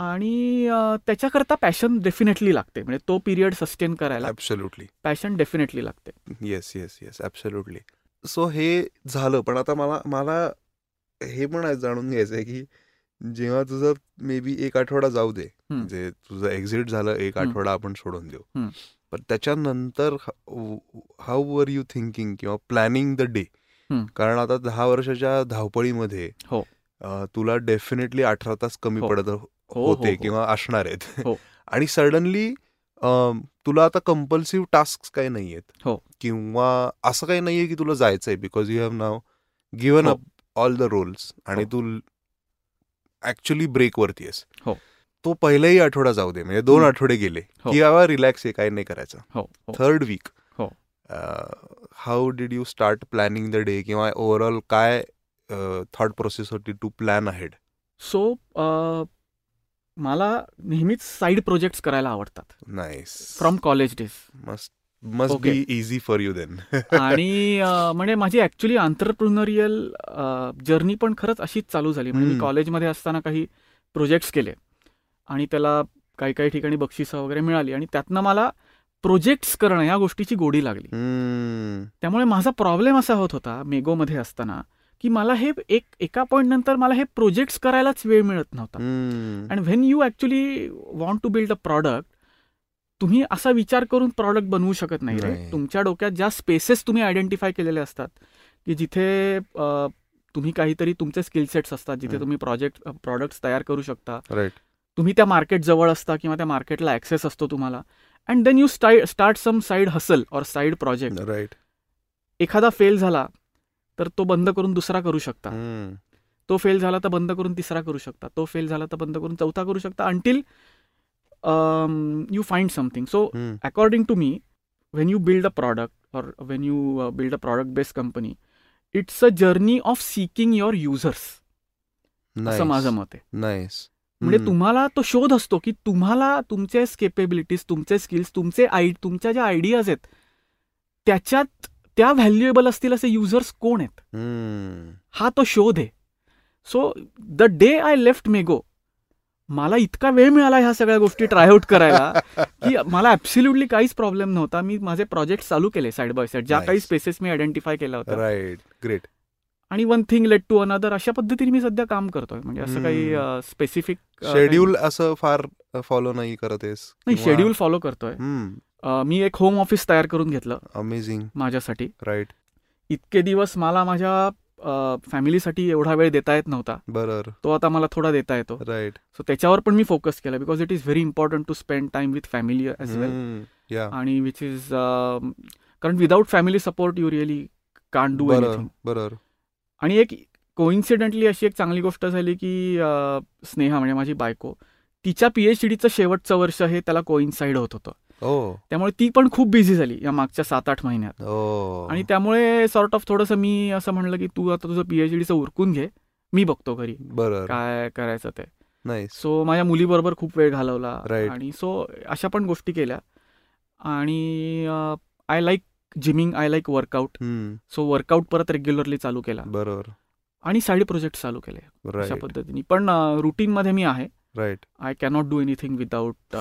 आणि त्याच्याकरता पॅशन डेफिनेटली लागते म्हणजे तो पिरियड सस्टेन करायला ॲब्सोल्युटली पॅशन डेफिनेटली लागते yes yes yes absolutely so हे झालं पण आता मला मला हे पण जाणून घ्यायचं आहे की जेव्हा तुझं मे बी एक आठवडा जाऊ दे. म्हणजे तुझं एक्झिट झालं एक. आठवडा आपण सोडून देऊ. पण त्याच्यानंतर हाऊ वर यू थिंकिंग किंवा प्लॅनिंग द डे. कारण आता दहा वर्षाच्या धावपळीमध्ये हो. तुला डेफिनेटली अठरा तास कमी हो. पडत हो, होते हो. किंवा असणार आहेत. आणि सडनली तुला आता कंपल्सिव्ह टास्क काही नाही आहेत. किंवा असं काही नाहीये की तुला जायचंय because you have now given. Up all the roles आणि तू ऍक्च्युली ब्रेक वरती आहेस हो. तो पहिलाही आठवडा जाऊ दे म्हणजे दोन. आठवडे गेले. की बाबा रिलॅक्स आहे काही नाही करायचं third week. How did you start planning the day किंवा ओव्हरऑल काय थॉट प्रोसेस होती टू प्लॅन अहेड सो मला नेहमीच साईड प्रोजेक्ट्स करायला आवडतात. Nice from college days must must. Be easy for you then आणि म्हणजे माझी ऍक्च्युली आंतरप्रुनरियल जर्नी पण खरंच अशीच चालू झाली. म्हणजे मी. कॉलेजमध्ये असताना काही प्रोजेक्ट्स केले. आणि त्याला काही काही ठिकाणी बक्षिसं वगैरे मिळाली. आणि त्यातनं मला प्रोजेक्ट्स करणं या गोष्टीची गोडी लागली. त्यामुळे माझा प्रॉब्लेम असा होत होता मेगोमध्ये असताना. की मला हे एक एका पॉईंट नंतर मला हे प्रोजेक्ट्स करायलाच वेळ मिळत नव्हता. And when you actually want to build a product तुम्ही असा विचार करून प्रॉडक्ट बनवू शकत नाही रे. तुमच्या डोक्यात ज्या स्पेसेस तुम्ही आयडेंटिफाय केलेले असतात की जिथे तुम्ही काहीतरी तुमचे स्किल सेट्स असतात जिथे. तुम्ही प्रोजेक्ट प्रॉडक्ट्स तयार करू शकता. तुम्ही त्या मार्केट जवळ असता किंवा त्या मार्केटला ऍक्सेस असतो तुम्हाला. And then you start some side hustle or side project right एखादा फेल झाला तर तो बंद करून दुसरा करू शकता. तो फेल झाला तर बंद करून तिसरा करू शकता. तो फेल झाला तर बंद करून चौथा करू शकता until you find something so according to me when you build a product or when you uh, build a product based company it's a journey of seeking your users. असं माझं मत आहे. म्हणजे तुम्हाला तो शोध असतो की तुम्हाला तुमचे केपेबिलिटीज तुमचे स्किल्स तुमचे आय तुमच्या ज्या आयडियाज आहेत त्याच्यात त्या व्हॅल्युएबल असतील असे युजर्स कोण आहेत? हा तो शोध आहे. So the day I left Mego मला इतका वेळ मिळाला ह्या सगळ्या गोष्टी ट्रायआउट करायला की मला ऍब्सोल्युटली काहीच प्रॉब्लेम नव्हता. मी माझे प्रोजेक्ट चालू केले साईड बाय साईड ज्या. काही स्पेसेस मी आयडेंटिफाय केल्या होत्या. राईट ग्रेट आणि one thing led to another अशा पद्धतीने मी सध्या काम करतोय. म्हणजे असं काही. स्पेसिफिक शेड्यूल असं फार फॉलो नाही करत आहेस नाही शेड्यूल फॉलो करतोय. मी एक होम ऑफिस तयार करून घेतलं. अमेझिंग माझ्यासाठी. राईट इतके दिवस मला माझ्या फॅमिलीसाठी एवढा वेळ देता येत नव्हता. बरोबर तो आता मला थोडा देता येतो. राईट सो त्याच्यावर पण मी फोकस केला because it is very important to spend time with family as well yeah आणि विच इज कारण without family support you really can't do बरोबर आणि एक कोइन्सिडेंटली अशी एक चांगली गोष्ट झाली की स्नेहा म्हणजे माझी बायको तिच्या पीएच डीचं शेवटचं वर्ष हे त्याला कोइन्साईड होत होतं. त्यामुळे ती पण खूप बिझी झाली या मागच्या सात आठ महिन्यात. ओ आणि त्यामुळे सॉर्ट ऑफ थोडंसं मी असं म्हणलं की तू आता तुझं पीएच डीचं उरकून घे. मी बघतो घरी. बरोबर काय करायचं ते. सो माझ्या मुलीबरोबर खूप वेळ घालवला. आणि सो अशा पण गोष्टी केल्या. आणि I like gymming I like workout so workout परत रेग्युलरली चालू केला. बरोबर. आणि साईड प्रोजेक्ट चालू केले. अशा पद्धतीने. पण रुटीन मध्ये मी आहे. Right I cannot do anything without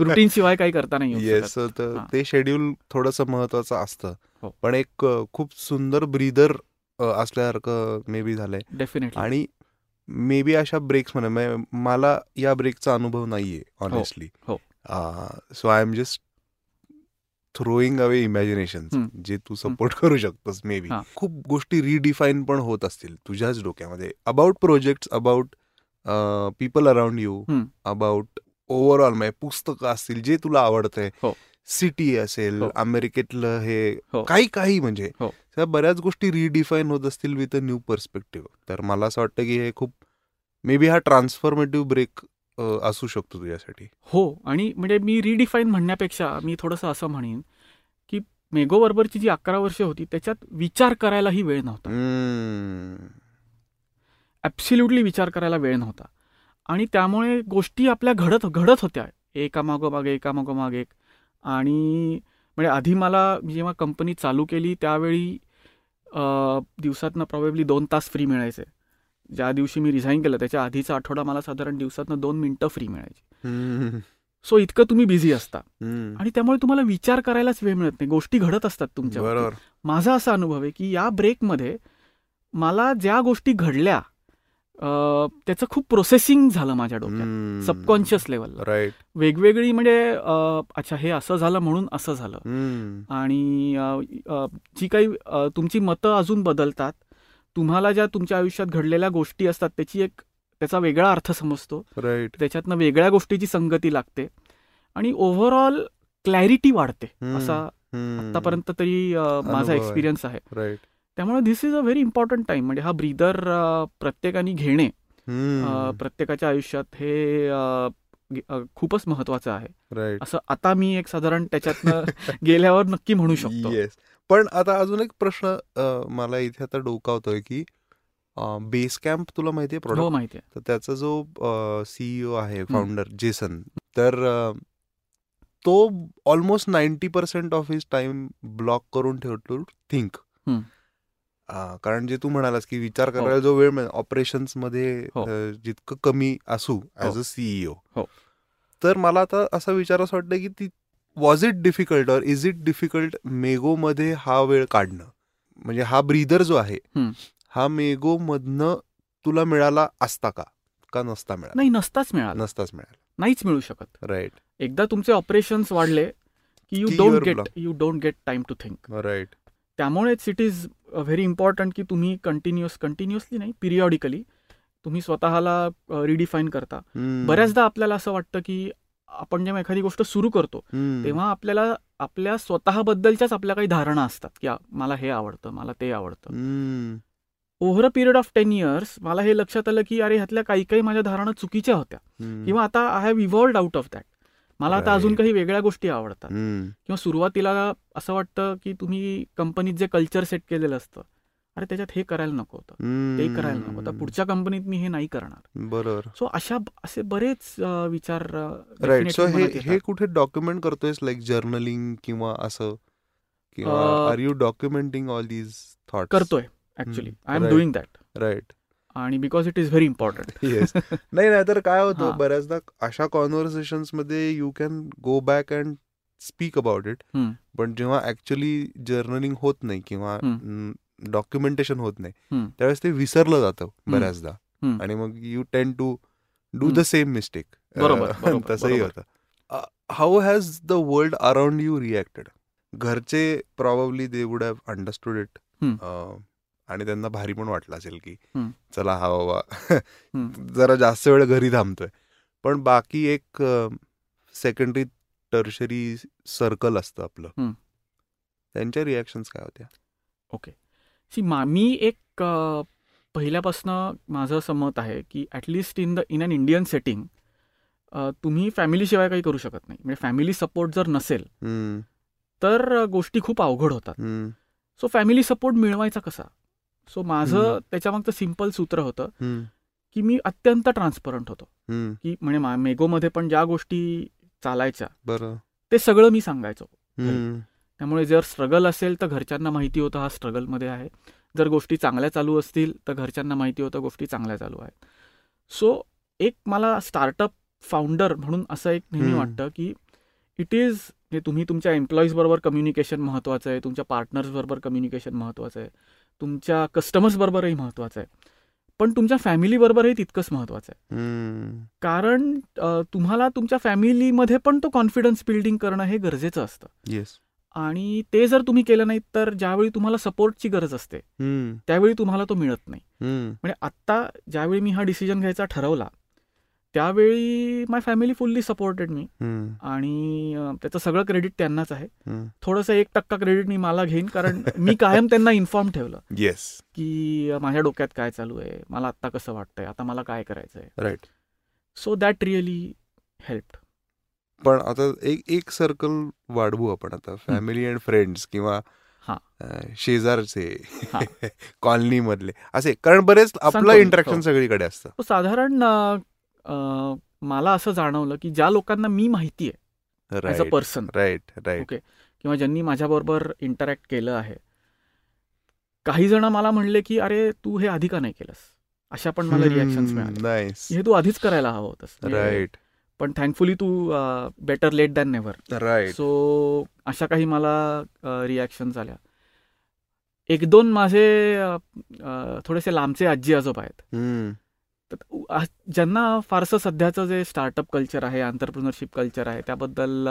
routine शिवाय काही करता नाही येस. तर. ते शेड्यूल थोडंसं महत्वाचं असतं हो. पण एक खूप सुंदर ब्रीदर असल्यासारखं मे बी झालंय डेफिनेटली आणि मे बी अशा ब्रेक्स म्हणजे मला या ब्रेकचा अनुभव नाहीये ऑनेस्टली हो. So I am just throwing away imagination. जे तू सपोर्ट करू शकतोस मे बी. खूप गोष्टी रिडिफाईन पण होत असतील तुझ्याच डोक्यामध्ये about project about people around you. About overall म्हणजे पुस्तकं असतील जे तुला आवडतंय हो. सिटी असेल हो. अमेरिकेतलं हे हो. काही काही म्हणजे हो. त्या बऱ्याच गोष्टी रिडिफाईन होत असतील विथ अ न्यू पर्स्पेक्टिव्ह तर मला असं वाटतं की हे खूप मे बी हा ट्रान्सफॉर्मेटिव्ह ब्रेक असू शकतो तुझ्यासाठी हो आणि म्हणजे मी रिडिफाईन म्हणण्यापेक्षा मी थोडंसं असं म्हणेन की मेगो बरोबरची जी अकरा वर्ष होती त्याच्यात विचार करायलाही वेळ नव्हता. ॲब्सिल्युटली विचार करायला वेळ नव्हता. आणि त्यामुळे गोष्टी आपल्या घडत घडत होत्या. एका मागोमागे एका आणि म्हणजे आधी मला जेव्हा कंपनी चालू केली त्यावेळी दिवसातनं प्रॉबेबली दोन तास फ्री मिळायचे. ज्या दिवशी मी रिझाईन केलं त्याच्या आधीचा आठवडा मला साधारण दिवसातनं दोन मिनटं फ्री मिळायची. सो इतकं तुम्ही बिझी असता. आणि त्यामुळे तुम्हाला विचार करायलाच वेळ मिळत नाही. गोष्टी घडत असतात तुमच्या बरोबर. माझा असा अनुभव आहे की या ब्रेकमध्ये मला ज्या गोष्टी घडल्या त्याचं खूप प्रोसेसिंग झालं माझ्या डोक्यात. सबकॉन्शियस लेवलला राईट वेगवेगळी म्हणजे अच्छा हे असं झालं म्हणून असं झालं. आणि जी काही तुमची मतं अजून बदलतात तुम्हाला ज्या तुमच्या आयुष्यात घडलेल्या गोष्टी असतात त्याची एक त्याचा वेगळा अर्थ समजतो. राईट त्याच्यातनं वेगळ्या गोष्टीची संगती लागते. आणि ओव्हरऑल क्लॅरिटी वाढते असा आतापर्यंत तरी माझा. एक्सपिरियन्स आहे. राईट त्यामुळे this is a very important time म्हणजे हा ब्रीदर प्रत्येकाने घेणे प्रत्येकाच्या आयुष्यात हे खूपच महत्वाचं आहे. असं आता मी एक साधारण त्याच्यातनं गेल्यावर नक्की म्हणू शकतो. येस पण आता अजून एक प्रश्न मला इथे आता डोकावतोय की बेस कॅम्प तुला माहितीये हो प्रोडक्ट माहिती आहे तर त्याचा जो सीईओ आहे फाउंडर जेसन तर तो almost ninety percent of his time block करून ठेवतो थिंक. कारण जे तू म्हणालास की विचार हो. करायला जो वेळ ऑपरेशन्समध्ये हो. जितकं कमी असू ऍज. अ सीईओ हो. तर मला आता असा विचार असं वाटतं की ती was it difficult or is it difficult Mego मध्ये हा वेळ काढणं म्हणजे हा ब्रीदर जो आहे. हा मेगो मधनं तुला मिळाला असता का का नसता मिळाला नाही नसताच मिळाला नसताच मिळाला नाहीच मिळू शकत राईट एकदा तुमचे ऑपरेशन्स वाढले की you don't get. You don't get time to think right त्यामुळेच इट इज व्हेरी इम्पॉर्टंट की तुम्ही कंटिन्युअस कंटिन्युअसली नाही पिरियॉडिकली तुम्ही स्वतःला रिडिफाईन करता. बऱ्याचदा आपल्याला असं वाटतं की आपण जेव्हा एखादी गोष्ट सुरू करतो तेव्हा आपल्याला आपल्या स्वतःबद्दलच्याच आपल्या काही धारणा असतात की मला हे आवडतं मला ते आवडतं. Over a period of ten years मला हे लक्षात आलं की अरे ह्यातल्या काही काही माझ्या धारणा चुकीच्या होत्या. किंवा आता I have evolved out of that मला आता अजून. काही वेगळ्या गोष्टी आवडतात. किंवा सुरुवातीला असं वाटतं की तुम्ही कंपनीत जे कल्चर सेट केलेलं असतं अरे त्याच्यात हे करायला नको होतं ते करायला नको होतं. पुढच्या कंपनीत मी हे नाही करणार. बरोबर. सो अशा असे बरेच विचार राईट सो हे हे. कुठे डॉक्युमेंट करतोयस? लाईक जर्नलिंग किंवा असं? Are you documenting all these thought करतोय actually I am. Doing that right आणि because it is very important yes नाही नाही तर काय होतं. बऱ्याचदा अशा कॉन्व्हर्सेशनमध्ये you can go back and speak about it. पण जेव्हा ऍक्च्युली जर्नलिंग होत नाही किंवा डॉक्युमेंटेशन होत नाही. त्यावेळेस ते विसरलं जातं बऱ्याचदा. आणि मग you tend to do the. Same mistake बरोबर, तसंही. होतं how has the world around you reacted घरचे probably they would have understood it. आणि त्यांना भारी पण वाटलं असेल की. चला हा बाबा. जरा जास्त वेळ घरी थांबतोय. पण बाकी एक सेकंडरी टर्शरी सर्कल असतं आपलं. त्यांच्या रिॲक्शन्स काय होत्या? ओके. सी मा एक पहिल्यापासनं माझं असं मत आहे की at least in the in an Indian setting तुम्ही फॅमिलीशिवाय काही करू शकत नाही. म्हणजे फॅमिली सपोर्ट जर नसेल तर गोष्टी खूप अवघड होतात. सो फॅमिली सपोर्ट मिळवायचा कसा? सो माझं. त्याच्यामागचं सिंपल सूत्र होतं की मी अत्यंत ट्रान्सपरंट होतो. की म्हणजे मेगोमध्ये पण ज्या गोष्टी चालायच्या बरं. ते सगळं मी सांगायचो. त्यामुळे जर स्ट्रगल असेल तर घरच्यांना माहिती होतं हा स्ट्रगलमध्ये आहे. जर गोष्टी चांगल्या चालू असतील तर घरच्यांना माहिती होतं गोष्टी चांगल्या चालू आहेत. सो एक मला स्टार्टअप फाउंडर म्हणून असं एक नेहमी. वाटतं की इट इज तुम्ही तुमच्या एम्प्लॉईज बरोबर कम्युनिकेशन महत्त्वाचं आहे तुमच्या पार्टनर्स बरोबर कम्युनिकेशन महत्त्वाचं आहे. तुमच्या कस्टमर्स बरोबरही महत्त्वाचं आहे पण तुमच्या फॅमिली बरोबरही तितकंच महत्वाचं आहे. कारण तुम्हाला तुमच्या फॅमिलीमध्ये पण तो कॉन्फिडन्स बिल्डिंग करणं हे गरजेचं असतं येस आणि ते जर तुम्ही केलं नाही तर ज्यावेळी तुम्हाला सपोर्टची गरज असते. त्यावेळी तुम्हाला तो मिळत नाही. म्हणजे आत्ता ज्यावेळी मी हा डिसिजन घ्यायचा ठरवला त्यावेळी माय फॅमिली फुल्ली सपोर्टेड मी. आणि त्याचं सगळं क्रेडिट त्यांनाच आहे. थोडंसं एक टक्का क्रेडिट मी मला घेईन कारण मी कायम त्यांना इन्फॉर्म ठेवलं. येस की माझ्या डोक्यात काय चालू आहे मला आत्ता कसं वाटतंय आता मला काय करायचं आहे right so that really help पण आता एक एक सर्कल वाढवू आपण आता. फॅमिली अँड फ्रेंड्स किंवा हा. शेजारचे हा. कॉलनी मधले. असे कारण बरेच आपलं इंटरॅक्शन हो. सगळीकडे असतं. तो साधारण मला असं जाणवलं की ज्या लोकांना मी माहिती आहे as a person right right okay किंवा ज्यांनी माझ्याबरोबर इंटरॅक्ट केलं आहे. काही जण मला म्हणले की अरे तू हे आधी का नाही केलंस? अशा पण मला रिॲक्शन्स मिळाले. नाईस हे तू आधीच करायला हवं होतंस म्हणजे राईट पण थँकफुली तू better late than never right so अशा काही मला रिॲक्शन्स आल्या. एक दोन माझे थोडेसे लांबचे आजी आजोबा आहेत तर ज्यांना फारसं सध्याचं जे स्टार्टअप कल्चर आहे आंतरप्रिनरशिप कल्चर आहे त्याबद्दल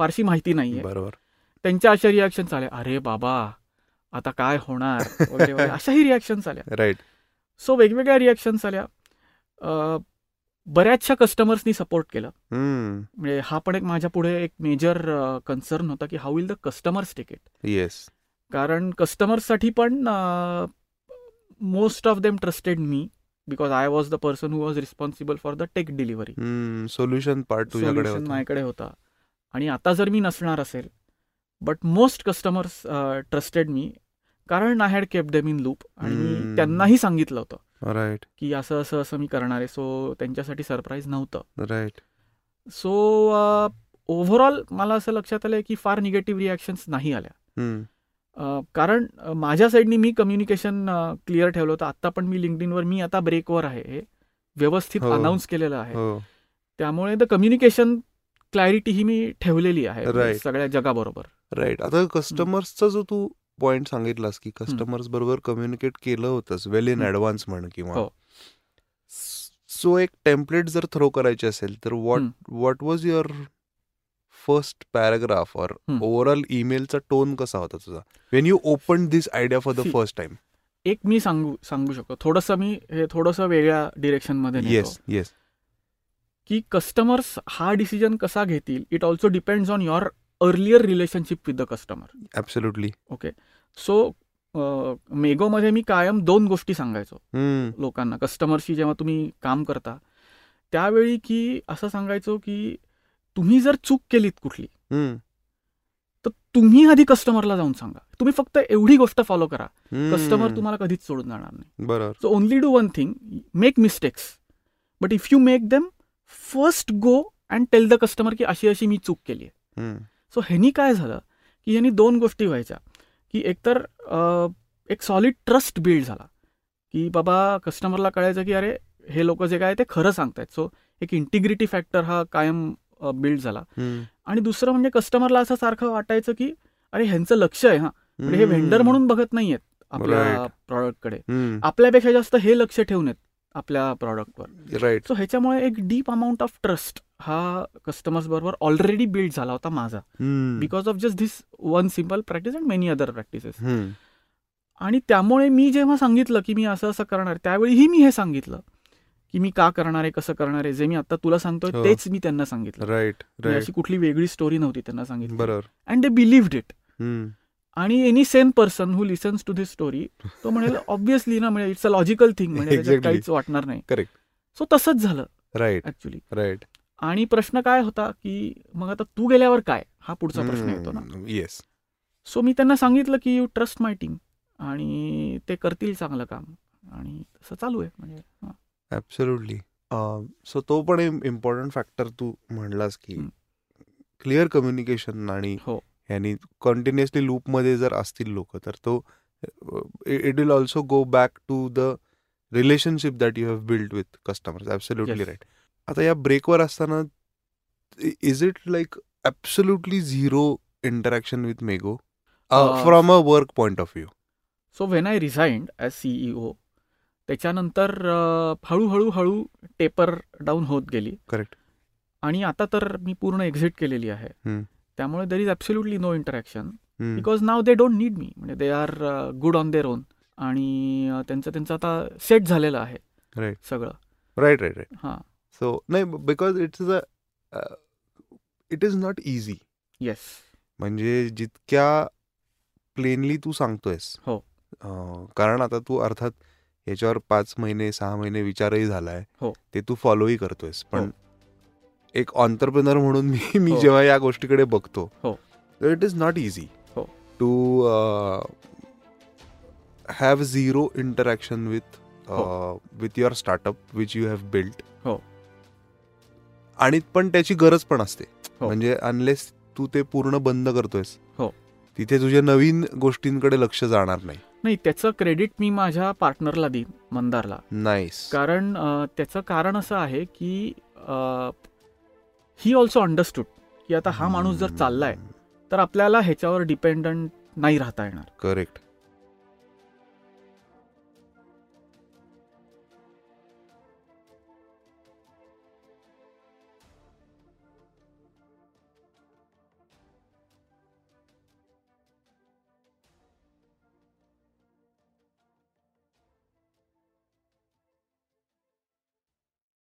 फारशी माहिती नाही आहे बरोबर. त्यांच्या अशा रिॲक्शन्स आल्या. अरे बाबा आता काय होणार? अशाही रिॲक्शन्स आल्या. राईट सो वेगवेगळ्या रिॲक्शन्स आल्या. बऱ्याचशा कस्टमर्सनी सपोर्ट केलं. म्हणजे हा पण एक माझ्या पुढे एक मेजर कन्सर्न होता की how will the customers take it yes कारण कस्टमर्ससाठी पण most of them trusted me because I was the person who was responsible for the tech delivery solution part तुझ्याकडे सोल्युशन माझ्याकडे होता. आणि आता जर मी नसणार असेल बट मोस्ट कस्टमर्स ट्रस्टेड मी कारण I had kept them in loop आणि. त्यांनाही सांगितलं होतं राईट की असं असं असं मी करणार आहे. सो त्यांच्यासाठी सरप्राईज नव्हतं. राईट सो ओव्हरऑल मला असं लक्षात आलं की फार निगेटिव्ह रिॲक्शन्स नाही आल्या. अ, कारण माझ्या साईडनी मी कम्युनिकेशन क्लिअर ठेवलं होतं. आत्ता पण मी लिंक्डइनवर मी आता ब्रेकवर आहे. हे व्यवस्थित हो. अनाऊन्स केलेलं आहे. हो. त्यामुळे द कम्युनिकेशन क्लॅरिटी ही मी ठेवलेली आहे. Right. सगळ्या जगाबरोबर. राईट आता कस्टमर्सचा जो तू पॉइंट सांगितलास की कस्टमर्स बरोबर कम्युनिकेट केलं होतंस वेल इन. ऍडव्हान्स म्हण किंवा. हो. सो एक टेम्पलेट जर थ्रो करायची असेल तर what what was your first paragraph और. ओव्हरऑल ईमेलचा टोन कसा होता तुझा? When you open this idea for the first time एक मी सांगू सांगू शकतो. थोडंसं मी हे थोडंसं वेगळ्या डिरेक्शनमध्ये नेतो. येस येस की कस्टमर्स हा डिसिजन कसा घेतील it also depends on your earlier relationship with the customer absolutely okay so मेगोमध्ये मी कायम दोन गोष्टी सांगायचो. लोकांना. कस्टमरशी जेव्हा तुम्ही काम करता त्यावेळी की असं सांगायचो की तुम्ही जर चूक केलीत कुठली तर तुम्ही आधी कस्टमरला जाऊन सांगा. तुम्ही फक्त एवढी गोष्ट फॉलो करा. कस्टमर तुम्हाला कधीच सोडून जाणार नाही. बरोबर. So only do one thing make mistakes but if you make them first go and tell the customer की अशी अशी मी चूक केली आहे. सो ह्यानी काय झालं की ह्यानी दोन गोष्टी व्हायच्या. की एकतर एक सॉलिड ट्रस्ट बिल्ड झाला. की बाबा कस्टमरला कळायचं की अरे हे लोक जे काय ते खरं सांगतायत. सो एक इंटिग्रिटी फॅक्टर हा कायम बिल्ड झाला. आणि दुसरं म्हणजे कस्टमरला असं सारखं वाटायचं की अरे ह्यांचं लक्ष आहे हा म्हणजे हे व्हेंडर. म्हणून बघत नाहीयेत आपल्या. प्रॉडक्टकडे. आपल्यापेक्षा जास्त हे लक्ष ठेवून आहेत आपल्या प्रॉडक्टवर राईट सो ह्याच्यामुळे एक डीप अमाऊंट ऑफ ट्रस्ट हा कस्टमर्स बरोबर ऑलरेडी बिल्ड झाला होता माझा. Because of just this one simple practice and many other practices. आणि त्यामुळे मी जेव्हा सांगितलं की मी असं असं करणार त्यावेळीही मी हे सांगितलं की मी का करणार आहे कसं करणार आहे जे मी आता तुला सांगतोय हो. तेच मी त्यांना सांगितलं. राईट म्हणजे अशी कुठली वेगळी स्टोरी नव्हती त्यांना सांगितलं. बरोबर. And they believed it. आणि any same person who listens to this story तो म्हणेल ऑब्विसली ना म्हणजे इट्स अ लॉजिकल थिंग म्हणजे. काहीच वाटणार नाही. Correct. सो तसंच झालं राईट ऍक्च्युली राईट आणि प्रश्न काय होता की मग आता तू गेल्यावर काय? हा पुढचा प्रश्न येतो ना. येस सो मी त्यांना सांगितलं की यू ट्रस्ट माय टीम आणि ते करतील चांगलं काम. आणि तसं चालू आहे म्हणजे ऍब्सोल्युटली सो तो पण इम्पॉर्टंट फॅक्टर तू म्हणलास की. क्लिअर कम्युनिकेशन आणि यांनी कंटिन्युअसली लूपमध्ये जर असतील लोक तर तो it will also go back to the relationship that you have build with customers absolutely. Right आता या ब्रेकवर असताना is it like absolutely zero interaction with Mego from a work point of view so when I resigned as CEO त्याच्यानंतर हळूहळू हळू taper down होत गेली. Correct आणि आता तर मी पूर्ण एक्झिट केलेली आहे. त्यामुळे there is absolutely no interaction because now they don't need me म्हणजे they are good on their own आणि त्यांचं त्यांचं आता सेट झालेलं आहे. Right. सगळं. राईट राईट राईट हां. सो नाही because it's a it is not easy yes म्हणजे जितक्या प्लेनली तू सांगतोयस हो. कारण आता तू अर्थात याच्यावर पाच महिने सहा महिने विचारही झालाय हो. ते तू फॉलोही करतोयस पण हो. एक ऑन्टरप्रिनर म्हणून मी मी हो. जेव्हा या गोष्टीकडे बघतो हो. It is not easy. To have zero interaction with with your startup which you have built हो. आणि पण त्याची गरज पण असते हो. म्हणजे अनलेस तू ते पूर्ण बंद करतोयस हो. तिथे तुझ्या नवीन गोष्टींकडे लक्ष जाणार नाही नाही त्याचं क्रेडिट मी माझ्या पार्टनरला देईन मंदारला. नाईस कारण त्याचं कारण असं आहे की ही ऑल्सो अंडरस्टूड की आता हा माणूस जर चाललाय तर आपल्याला ह्याच्यावर डिपेंडंट नाही राहता येणार. करेक्ट